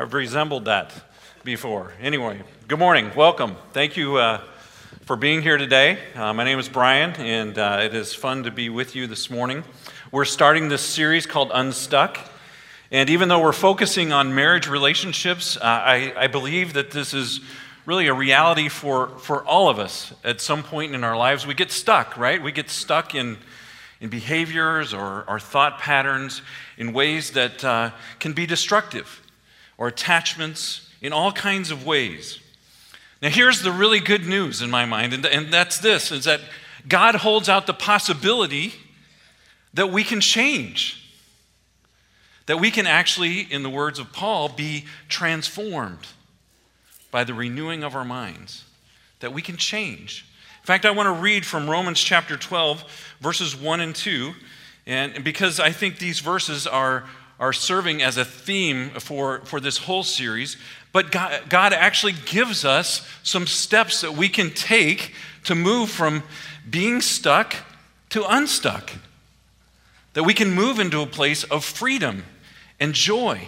I've resembled that before. Anyway, good morning. Welcome. Thank you uh, for being here today. Uh, my name is Brian, and uh, it is fun to be with you this morning. We're starting this series called Unstuck. And even though we're focusing on marriage relationships, uh, I, I believe that this is really a reality for, for all of us at some point in our lives. We get stuck, right? We get stuck in, in behaviors or our thought patterns in ways that uh, can be destructive or attachments in all kinds of ways. Now, here's the really good news in my mind, and, and that's this is that God holds out the possibility that we can change that we can actually, in the words of Paul, be transformed by the renewing of our minds, that we can change. In fact, I want to read from Romans chapter 12, verses 1 and 2, and because I think these verses are, are serving as a theme for, for this whole series, but God, God actually gives us some steps that we can take to move from being stuck to unstuck. That we can move into a place of freedom and joy,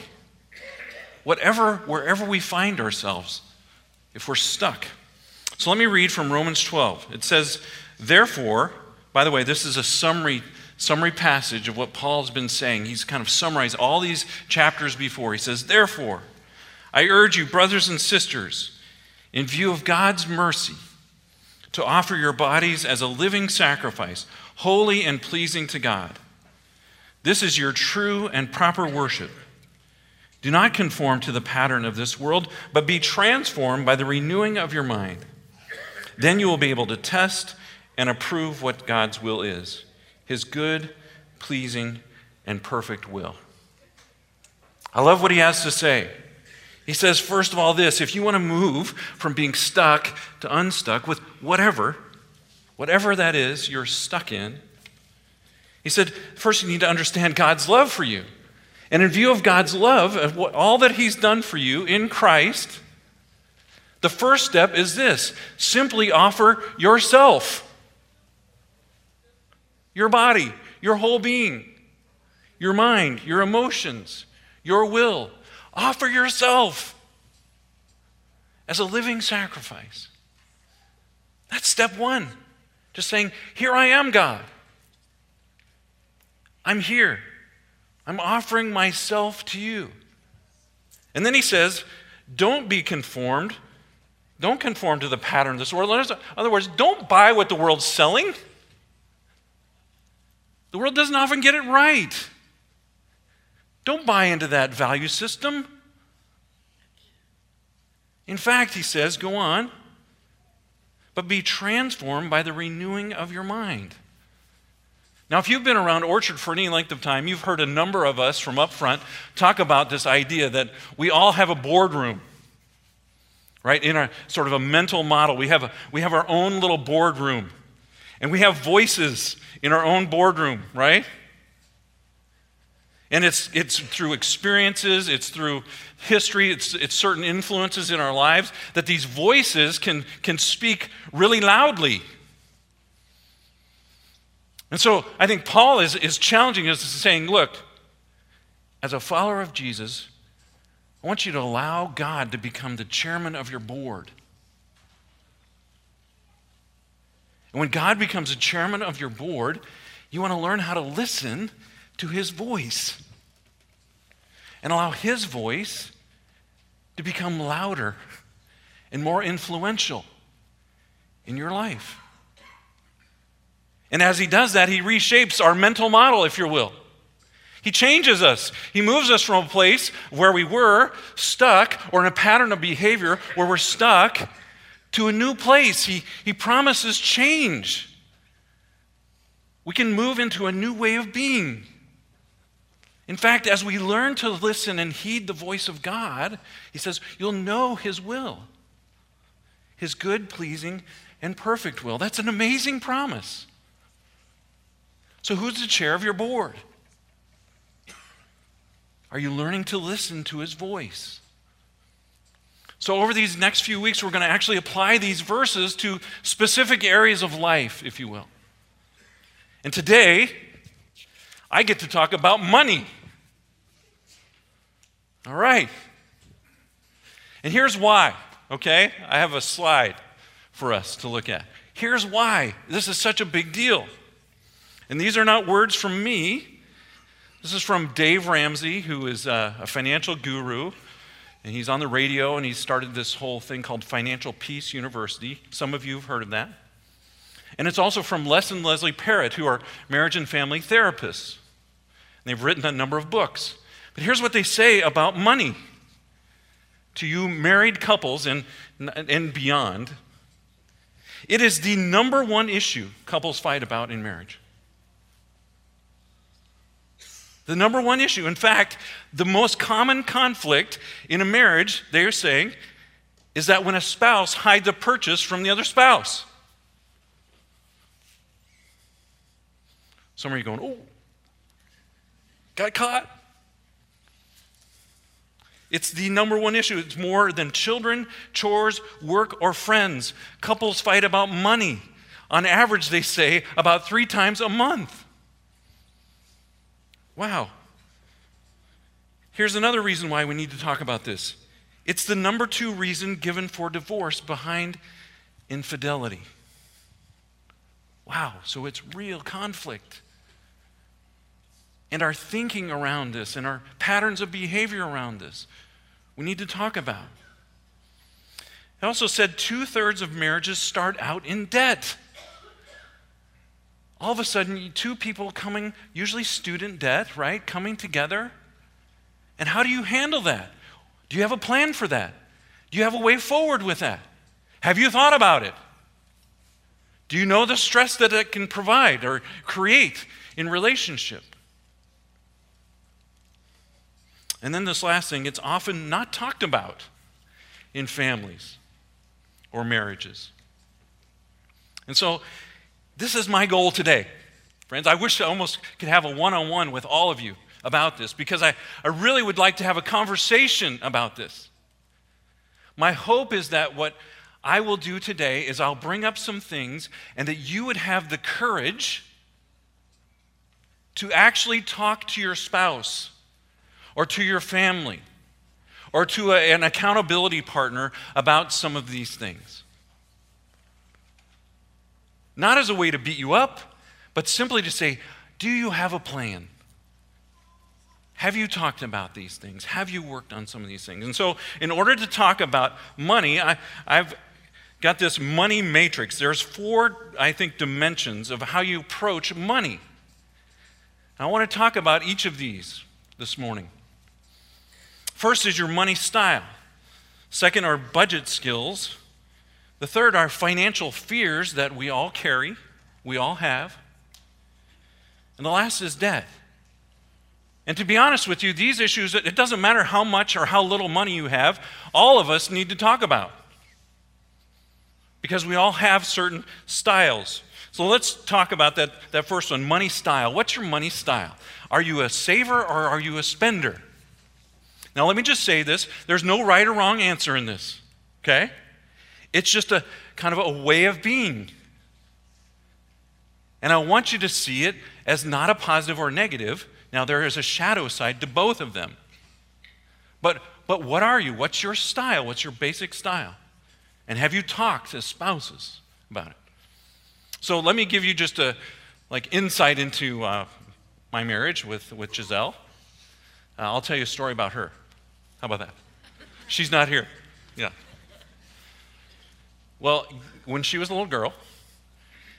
whatever, wherever we find ourselves, if we're stuck. So let me read from Romans 12. It says, Therefore, by the way, this is a summary, summary passage of what Paul's been saying. He's kind of summarized all these chapters before. He says, Therefore, I urge you, brothers and sisters, in view of God's mercy, to offer your bodies as a living sacrifice, holy and pleasing to God. This is your true and proper worship. Do not conform to the pattern of this world, but be transformed by the renewing of your mind. Then you will be able to test and approve what God's will is his good, pleasing, and perfect will. I love what he has to say. He says, first of all, this if you want to move from being stuck to unstuck with whatever, whatever that is you're stuck in, he said, first you need to understand God's love for you. And in view of God's love, of what, all that He's done for you in Christ, the first step is this simply offer yourself, your body, your whole being, your mind, your emotions, your will. Offer yourself as a living sacrifice. That's step one. Just saying, Here I am, God. I'm here. I'm offering myself to you. And then he says, Don't be conformed. Don't conform to the pattern of this world. In other words, don't buy what the world's selling. The world doesn't often get it right. Don't buy into that value system. In fact, he says, go on, but be transformed by the renewing of your mind. Now, if you've been around Orchard for any length of time, you've heard a number of us from up front talk about this idea that we all have a boardroom, right? In a sort of a mental model. We have, a, we have our own little boardroom, and we have voices in our own boardroom, right? And it's, it's through experiences, it's through history, it's, it's certain influences in our lives that these voices can, can speak really loudly and so I think Paul is, is challenging us, saying, look, as a follower of Jesus, I want you to allow God to become the chairman of your board. And when God becomes a chairman of your board, you want to learn how to listen to his voice and allow his voice to become louder and more influential in your life. And as he does that, he reshapes our mental model, if you will. He changes us. He moves us from a place where we were stuck or in a pattern of behavior where we're stuck to a new place. He, he promises change. We can move into a new way of being. In fact, as we learn to listen and heed the voice of God, he says, you'll know his will, his good, pleasing, and perfect will. That's an amazing promise. So, who's the chair of your board? Are you learning to listen to his voice? So, over these next few weeks, we're going to actually apply these verses to specific areas of life, if you will. And today, I get to talk about money. All right. And here's why, okay? I have a slide for us to look at. Here's why this is such a big deal. And these are not words from me. This is from Dave Ramsey, who is a, financial guru. And he's on the radio and he started this whole thing called Financial Peace University. Some of you have heard of that. And it's also from Les and Leslie Parrott, who are marriage and family therapists. And they've written a number of books. But here's what they say about money to you married couples and, and beyond. It is the number one issue couples fight about in marriage. The number one issue. In fact, the most common conflict in a marriage, they are saying, is that when a spouse hides a purchase from the other spouse. Some of you going, oh, got caught. It's the number one issue. It's more than children, chores, work, or friends. Couples fight about money. On average, they say about three times a month. Wow. Here's another reason why we need to talk about this it's the number two reason given for divorce behind infidelity. Wow, so it's real conflict. And our thinking around this and our patterns of behavior around this, we need to talk about. It also said two thirds of marriages start out in debt all of a sudden, two people coming, usually student debt, right? Coming together. And how do you handle that? Do you have a plan for that? Do you have a way forward with that? Have you thought about it? Do you know the stress that it can provide or create in relationship? And then this last thing, it's often not talked about in families or marriages. And so this is my goal today. Friends, I wish I almost could have a one on one with all of you about this because I, I really would like to have a conversation about this. My hope is that what I will do today is I'll bring up some things and that you would have the courage to actually talk to your spouse or to your family or to a, an accountability partner about some of these things. Not as a way to beat you up, but simply to say, Do you have a plan? Have you talked about these things? Have you worked on some of these things? And so, in order to talk about money, I, have got this money matrix. There's four, I think, dimensions of how you approach money. I want to talk about each of these this morning. First is your money style. Second are budget skills. The third are financial fears that we all carry, we all have. And the last is debt. And to be honest with you, these issues, it doesn't matter how much or how little money you have, all of us need to talk about. Because we all have certain styles. So let's talk about that, that first one money style. What's your money style? Are you a saver or are you a spender? Now, let me just say this there's no right or wrong answer in this, okay? It's just a kind of a way of being. And I want you to see it as not a positive or negative. Now, there is a shadow side to both of them. But, but what are you? What's your style? What's your basic style? And have you talked as spouses about it? So let me give you just a like insight into uh, my marriage with, with Giselle. Uh, I'll tell you a story about her. How about that? She's not here. Yeah. Well, when she was a little girl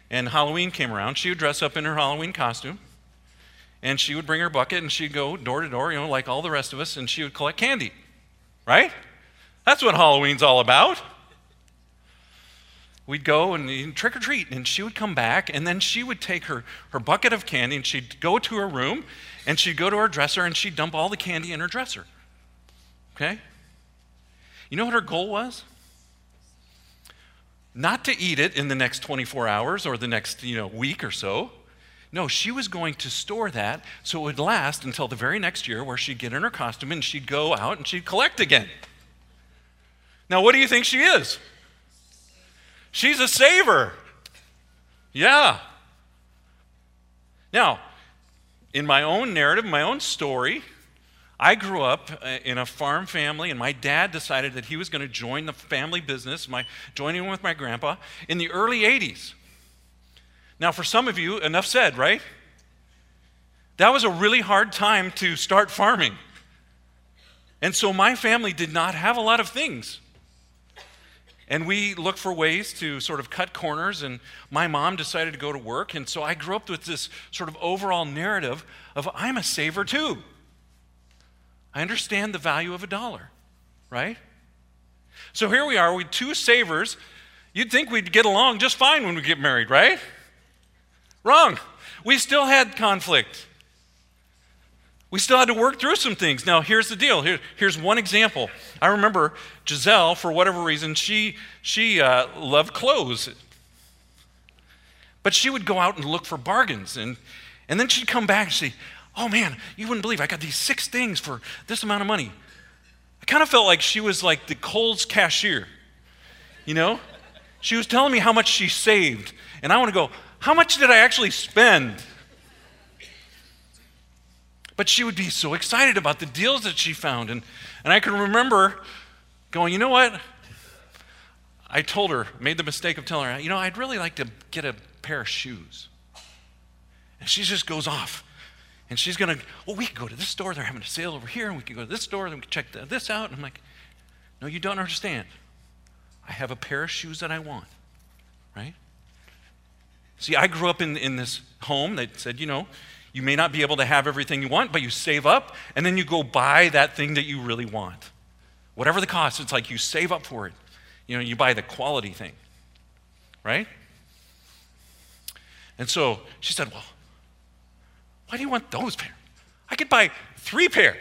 and Halloween came around, she would dress up in her Halloween costume and she would bring her bucket and she'd go door to door, you know, like all the rest of us, and she would collect candy. Right? That's what Halloween's all about. We'd go and trick or treat, and she would come back, and then she would take her, her bucket of candy and she'd go to her room and she'd go to her dresser and she'd dump all the candy in her dresser. Okay? You know what her goal was? Not to eat it in the next 24 hours or the next you know, week or so. No, she was going to store that so it would last until the very next year where she'd get in her costume and she'd go out and she'd collect again. Now, what do you think she is? She's a saver. Yeah. Now, in my own narrative, my own story, I grew up uh, in a farm family, and my dad decided that he was going to join the family business, my, joining with my grandpa, in the early 80s. Now, for some of you, enough said, right? That was a really hard time to start farming. And so my family did not have a lot of things. And we looked for ways to sort of cut corners, and my mom decided to go to work. And so I grew up with this sort of overall narrative of I'm a saver too. I understand the value of a dollar, right? So here we are with two savers. You'd think we'd get along just fine when we get married, right? Wrong. We still had conflict. We still had to work through some things. Now, here's the deal. Here, here's one example. I remember Giselle, for whatever reason, she, she uh, loved clothes. But she would go out and look for bargains. And, and then she'd come back and say, Oh man, you wouldn't believe I got these six things for this amount of money. I kind of felt like she was like the Kohl's cashier. You know? She was telling me how much she saved. And I want to go, How much did I actually spend? But she would be so excited about the deals that she found. And, and I can remember going, you know what? I told her, made the mistake of telling her, you know, I'd really like to get a pair of shoes. And she just goes off. And she's going to, well, we can go to this store. They're having a sale over here. And we can go to this store. Then we can check the, this out. And I'm like, no, you don't understand. I have a pair of shoes that I want, right? See, I grew up in, in this home that said, you know, you may not be able to have everything you want, but you save up and then you go buy that thing that you really want. Whatever the cost, it's like you save up for it. You know, you buy the quality thing, right? And so she said, Well, why do you want those pair? I could buy three pair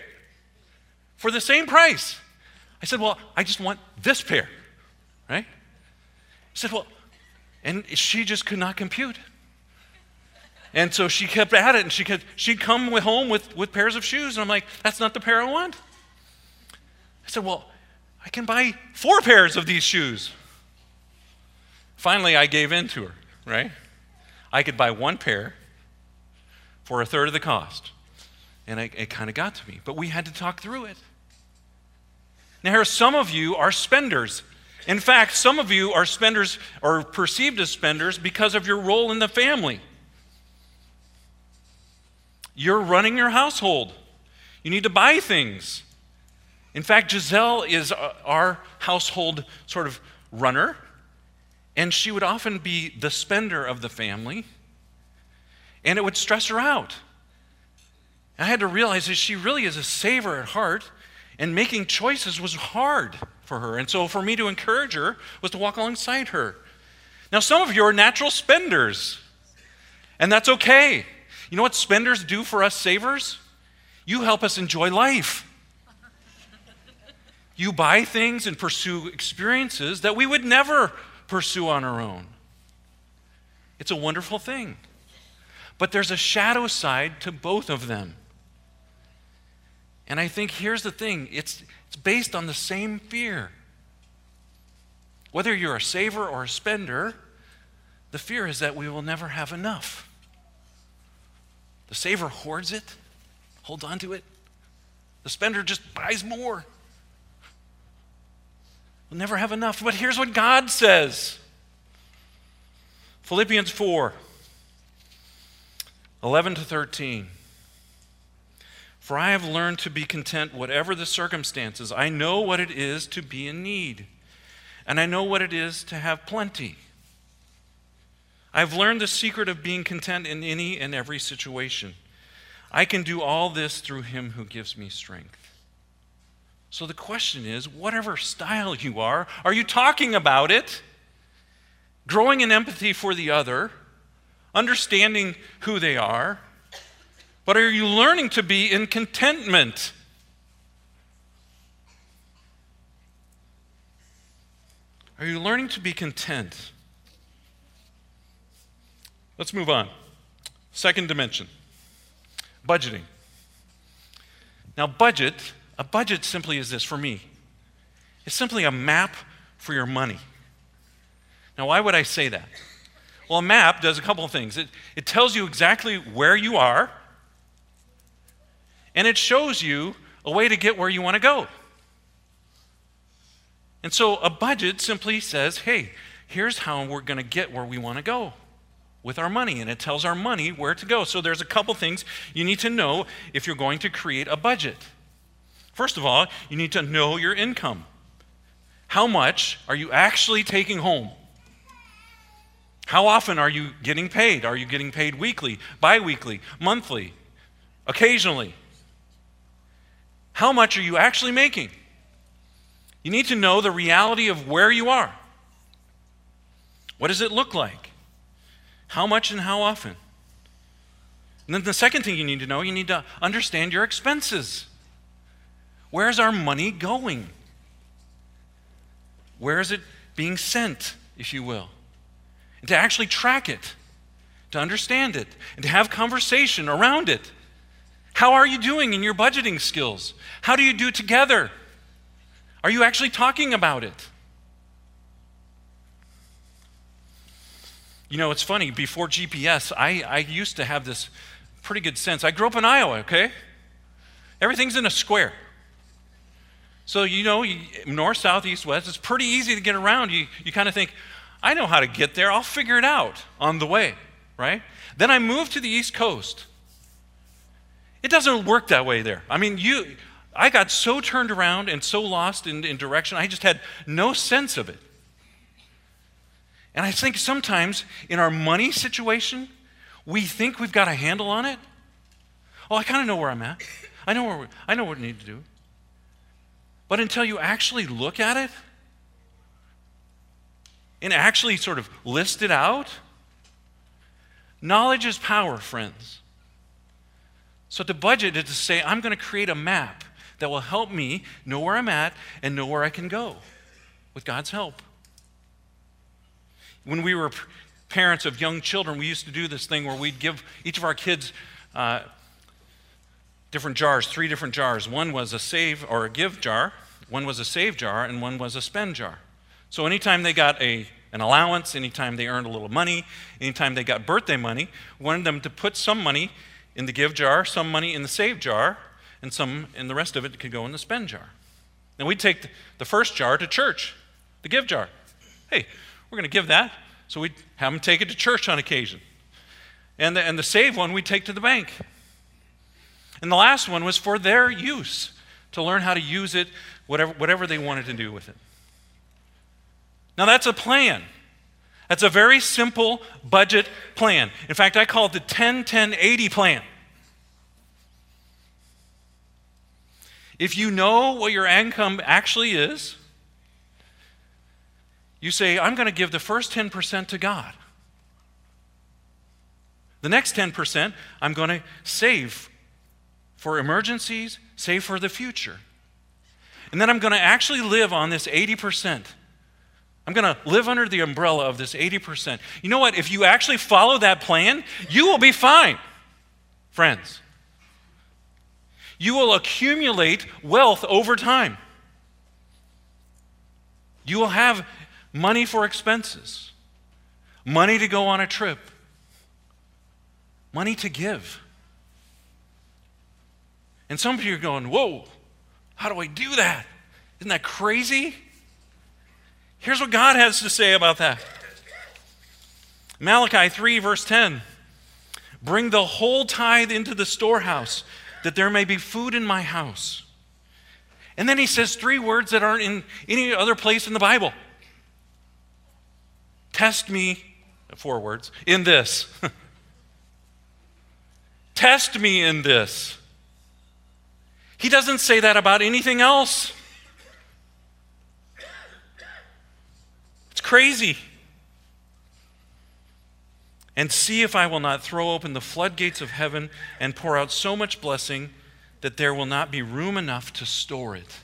for the same price. I said, Well, I just want this pair, right? She said, Well, and she just could not compute. And so she kept at it, and she could, she'd come home with, with pairs of shoes. And I'm like, that's not the pair I want. I said, well, I can buy four pairs of these shoes. Finally, I gave in to her, right? I could buy one pair for a third of the cost. And I, it kind of got to me. But we had to talk through it. Now, here, some of you are spenders. In fact, some of you are spenders or perceived as spenders because of your role in the family. You're running your household. You need to buy things. In fact, Giselle is uh, our household sort of runner, and she would often be the spender of the family, and it would stress her out. I had to realize that she really is a saver at heart, and making choices was hard for her. And so, for me to encourage her was to walk alongside her. Now, some of you are natural spenders, and that's okay. You know what spenders do for us savers? You help us enjoy life. You buy things and pursue experiences that we would never pursue on our own. It's a wonderful thing. But there's a shadow side to both of them. And I think here's the thing it's, it's based on the same fear. Whether you're a saver or a spender, the fear is that we will never have enough. The saver hoards it, holds on to it. The spender just buys more. We'll never have enough. But here's what God says Philippians 4 11 to 13. For I have learned to be content, whatever the circumstances. I know what it is to be in need, and I know what it is to have plenty. I've learned the secret of being content in any and every situation. I can do all this through him who gives me strength. So the question is whatever style you are, are you talking about it? Growing in empathy for the other, understanding who they are, but are you learning to be in contentment? Are you learning to be content? Let's move on. Second dimension budgeting. Now, budget, a budget simply is this for me it's simply a map for your money. Now, why would I say that? Well, a map does a couple of things. It, it tells you exactly where you are, and it shows you a way to get where you want to go. And so a budget simply says, hey, here's how we're going to get where we want to go with our money. And it tells our money where to go. So there's a couple things you need to know if you're going to create a budget. First of all, you need to know your income. How much are you actually taking home? How often are you getting paid? Are you getting paid weekly, bi weekly, monthly, occasionally? How much are you actually making? You need to know the reality of where you are. What does it look like? How much and how often? And then the second thing you need to know, you need to understand your expenses. Where's our money going? Where is it being sent, if you will? And to actually track it, to understand it, and to have conversation around it. How are you doing in your budgeting skills? How do you do together? Are you actually talking about it? You know, it's funny, before GPS, I, I used to have this pretty good sense. I grew up in Iowa, okay? Everything's in a square. So, you know, north, south, east, west, it's pretty easy to get around. You, you kind of think, I know how to get there. I'll figure it out on the way, right? Then I moved to the East Coast. It doesn't work that way there. I mean, you, I got so turned around and so lost in, in direction, I just had no sense of it. And I think sometimes in our money situation, we think we've got a handle on it. Oh, I kind of know where I'm at. I know, where I know what I need to do. But until you actually look at it and actually sort of list it out, knowledge is power, friends. So to budget is to say, I'm going to create a map that will help me know where I'm at and know where I can go with God's help. When we were parents of young children, we used to do this thing where we'd give each of our kids uh, different jars, three different jars. One was a save or a give jar, one was a save jar, and one was a spend jar. So anytime they got a, an allowance, anytime they earned a little money, anytime they got birthday money, wanted them to put some money in the give jar, some money in the save jar, and some and the rest of it could go in the spend jar. And we'd take the first jar to church, the give jar. Hey, we're going to give that. So we'd have them take it to church on occasion. And the, and the save one we'd take to the bank. And the last one was for their use, to learn how to use it, whatever, whatever they wanted to do with it. Now that's a plan. That's a very simple budget plan. In fact, I call it the 10 10 80 plan. If you know what your income actually is, you say, I'm going to give the first 10% to God. The next 10%, I'm going to save for emergencies, save for the future. And then I'm going to actually live on this 80%. I'm going to live under the umbrella of this 80%. You know what? If you actually follow that plan, you will be fine, friends you will accumulate wealth over time. You will have money for expenses, money to go on a trip, money to give. And some of you are going, Whoa, how do I do that? Isn't that crazy? Here's what God has to say about that Malachi 3, verse 10 Bring the whole tithe into the storehouse that there may be food in my house. And then he says three words that aren't in any other place in the Bible Test me, four words, in this. Test me in this. He doesn't say that about anything else. Crazy and see if I will not throw open the floodgates of heaven and pour out so much blessing that there will not be room enough to store it.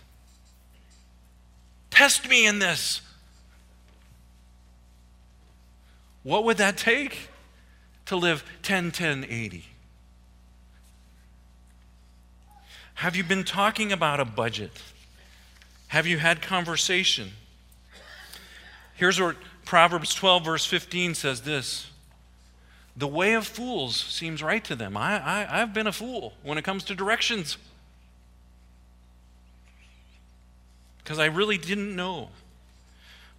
Test me in this. What would that take to live 10, 10, 80? Have you been talking about a budget? Have you had conversation? Here's what Proverbs 12, verse 15 says this the way of fools seems right to them. I, I, I've been a fool when it comes to directions. because I really didn't know.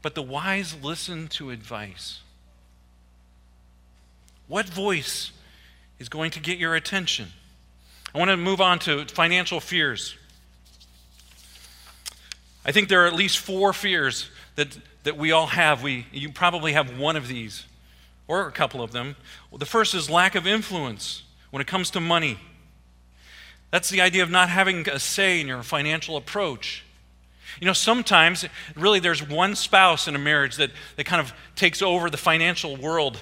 But the wise listen to advice. What voice is going to get your attention? I want to move on to financial fears. I think there are at least four fears that, that we all have. We, you probably have one of these, or a couple of them. Well, the first is lack of influence when it comes to money. That's the idea of not having a say in your financial approach. You know, sometimes, really, there's one spouse in a marriage that, that kind of takes over the financial world.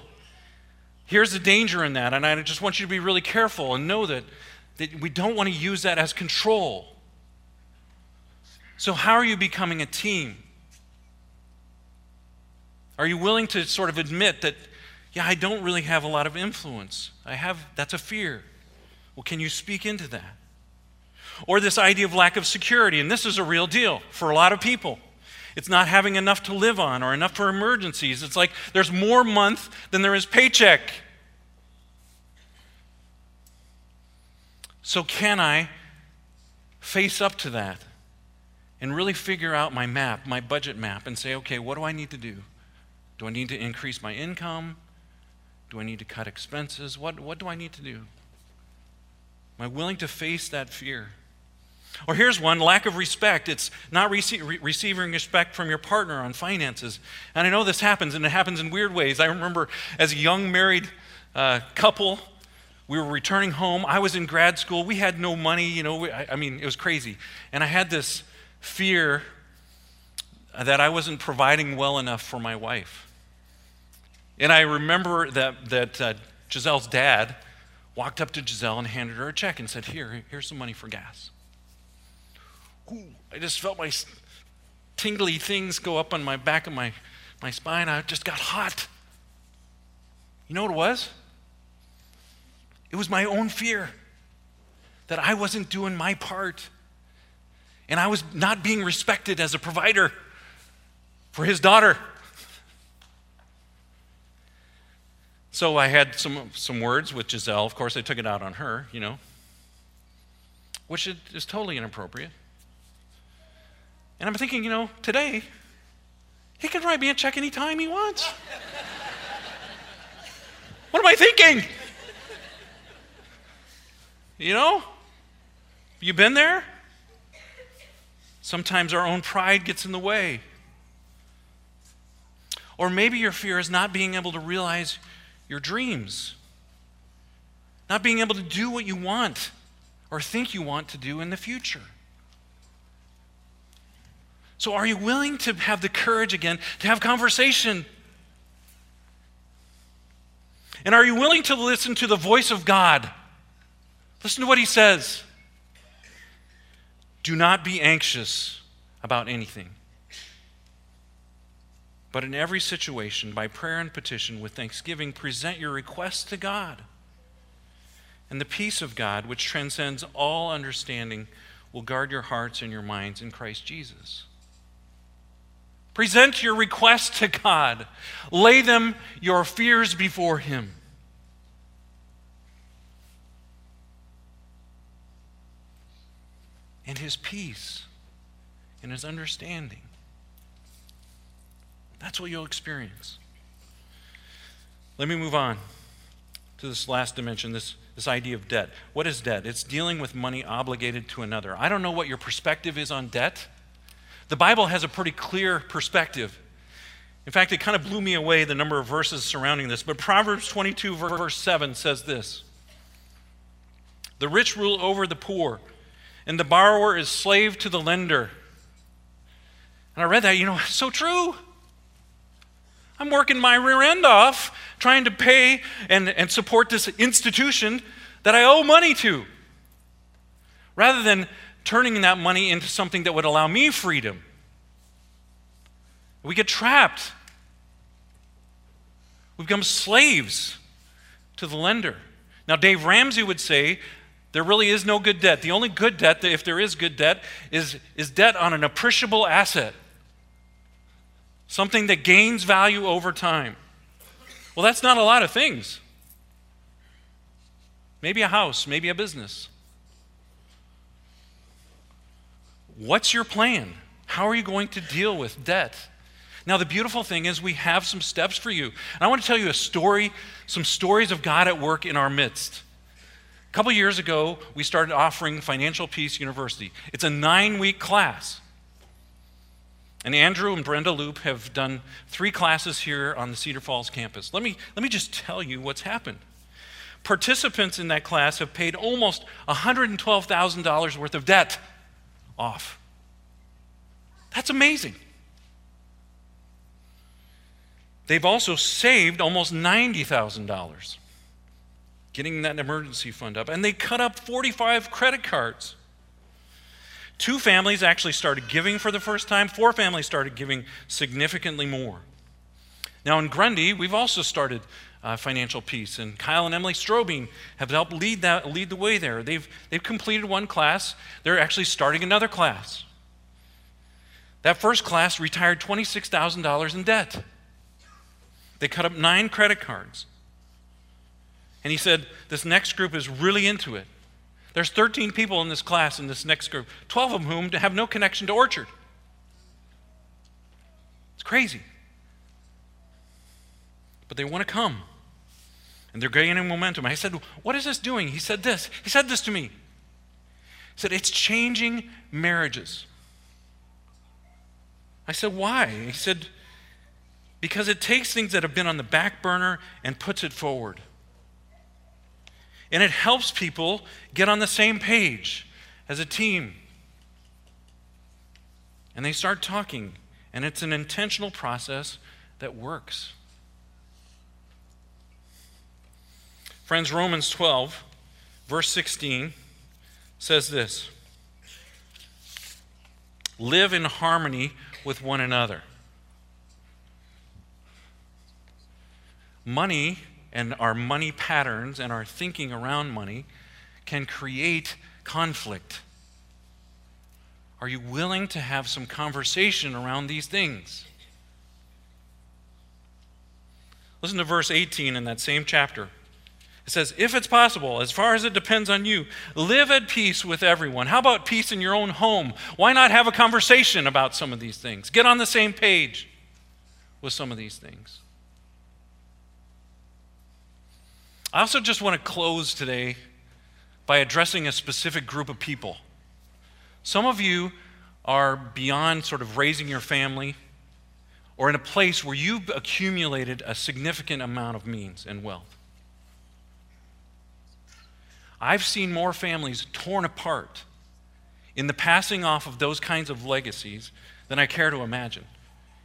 Here's the danger in that, and I just want you to be really careful and know that, that we don't want to use that as control. So, how are you becoming a team? Are you willing to sort of admit that, yeah, I don't really have a lot of influence? I have, that's a fear. Well, can you speak into that? Or this idea of lack of security, and this is a real deal for a lot of people. It's not having enough to live on or enough for emergencies. It's like there's more month than there is paycheck. So, can I face up to that and really figure out my map, my budget map, and say, okay, what do I need to do? Do I need to increase my income? Do I need to cut expenses? What, what do I need to do? Am I willing to face that fear? Or here's one lack of respect. It's not rece- re- receiving respect from your partner on finances. And I know this happens, and it happens in weird ways. I remember as a young married uh, couple, we were returning home. I was in grad school. We had no money, you know, I, I mean, it was crazy. And I had this fear that I wasn't providing well enough for my wife. And I remember that, that uh, Giselle's dad walked up to Giselle and handed her a check and said, Here, here's some money for gas. Ooh, I just felt my tingly things go up on my back of my, my spine. I just got hot. You know what it was? It was my own fear that I wasn't doing my part. And I was not being respected as a provider for his daughter. So I had some, some words with Giselle. Of course, I took it out on her, you know, which is totally inappropriate. And I'm thinking, you know, today, he can write me a check anytime he wants. what am I thinking? You know? You been there? Sometimes our own pride gets in the way. Or maybe your fear is not being able to realize your dreams, not being able to do what you want or think you want to do in the future. So, are you willing to have the courage again to have conversation? And are you willing to listen to the voice of God? Listen to what he says. Do not be anxious about anything. But in every situation, by prayer and petition with thanksgiving, present your requests to God. And the peace of God, which transcends all understanding, will guard your hearts and your minds in Christ Jesus. Present your requests to God. Lay them, your fears, before Him. And His peace and His understanding. That's what you'll experience. Let me move on to this last dimension, this, this idea of debt. What is debt? It's dealing with money obligated to another. I don't know what your perspective is on debt. The Bible has a pretty clear perspective. In fact, it kind of blew me away the number of verses surrounding this. But Proverbs 22, verse 7 says this The rich rule over the poor, and the borrower is slave to the lender. And I read that, you know, it's so true. I'm working my rear end off trying to pay and, and support this institution that I owe money to. Rather than turning that money into something that would allow me freedom. We get trapped. We become slaves to the lender. Now, Dave Ramsey would say there really is no good debt. The only good debt, if there is good debt, is, is debt on an appreciable asset, something that gains value over time. Well, that's not a lot of things. Maybe a house, maybe a business. What's your plan? How are you going to deal with debt? Now, the beautiful thing is, we have some steps for you. And I want to tell you a story, some stories of God at work in our midst. A couple years ago, we started offering Financial Peace University. It's a nine week class. And Andrew and Brenda Loop have done three classes here on the Cedar Falls campus. Let me, let me just tell you what's happened. Participants in that class have paid almost $112,000 worth of debt off. That's amazing. They've also saved almost $90,000 getting that emergency fund up. And they cut up 45 credit cards. Two families actually started giving for the first time, four families started giving significantly more. Now, in Grundy, we've also started uh, financial peace, and Kyle and Emily Strobing have helped lead, that, lead the way there. They've, they've completed one class, they're actually starting another class. That first class retired $26,000 in debt. They cut up nine credit cards. And he said, This next group is really into it. There's 13 people in this class in this next group, 12 of whom have no connection to Orchard. It's crazy. But they want to come. And they're gaining momentum. I said, What is this doing? He said this. He said this to me. He said, It's changing marriages. I said, Why? He said, Because it takes things that have been on the back burner and puts it forward. And it helps people get on the same page as a team. And they start talking, and it's an intentional process that works. Friends, Romans 12, verse 16 says this Live in harmony with one another. Money and our money patterns and our thinking around money can create conflict. Are you willing to have some conversation around these things? Listen to verse 18 in that same chapter. It says, If it's possible, as far as it depends on you, live at peace with everyone. How about peace in your own home? Why not have a conversation about some of these things? Get on the same page with some of these things. I also just want to close today by addressing a specific group of people. Some of you are beyond sort of raising your family or in a place where you've accumulated a significant amount of means and wealth. I've seen more families torn apart in the passing off of those kinds of legacies than I care to imagine.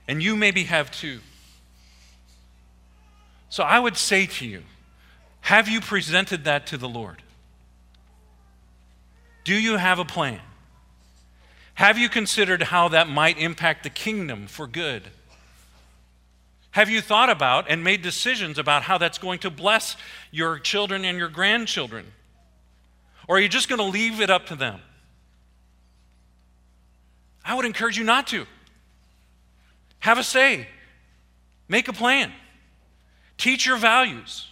And you maybe have too. So I would say to you, have you presented that to the Lord? Do you have a plan? Have you considered how that might impact the kingdom for good? Have you thought about and made decisions about how that's going to bless your children and your grandchildren? Or are you just going to leave it up to them? I would encourage you not to. Have a say, make a plan, teach your values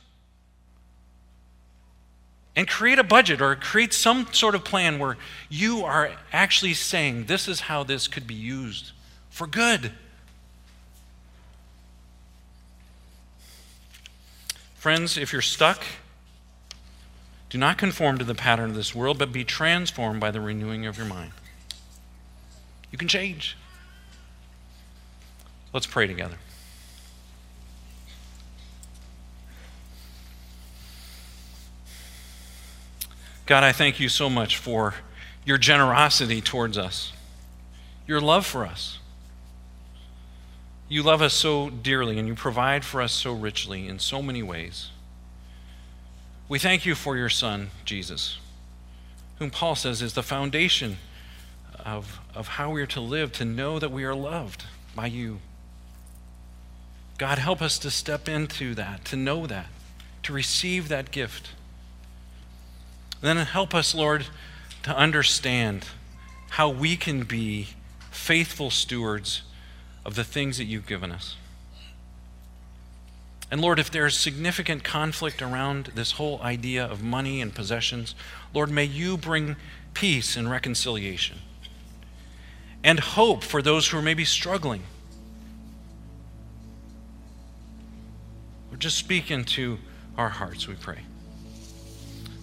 and create a budget or create some sort of plan where you are actually saying, this is how this could be used for good. Friends, if you're stuck, do not conform to the pattern of this world, but be transformed by the renewing of your mind. You can change. Let's pray together. God, I thank you so much for your generosity towards us, your love for us. You love us so dearly and you provide for us so richly in so many ways. We thank you for your Son, Jesus, whom Paul says is the foundation of, of how we are to live, to know that we are loved by you. God, help us to step into that, to know that, to receive that gift. Then help us, Lord, to understand how we can be faithful stewards of the things that you've given us. And Lord, if there's significant conflict around this whole idea of money and possessions, Lord, may you bring peace and reconciliation. and hope for those who are maybe struggling. Or just speak into our hearts, we pray.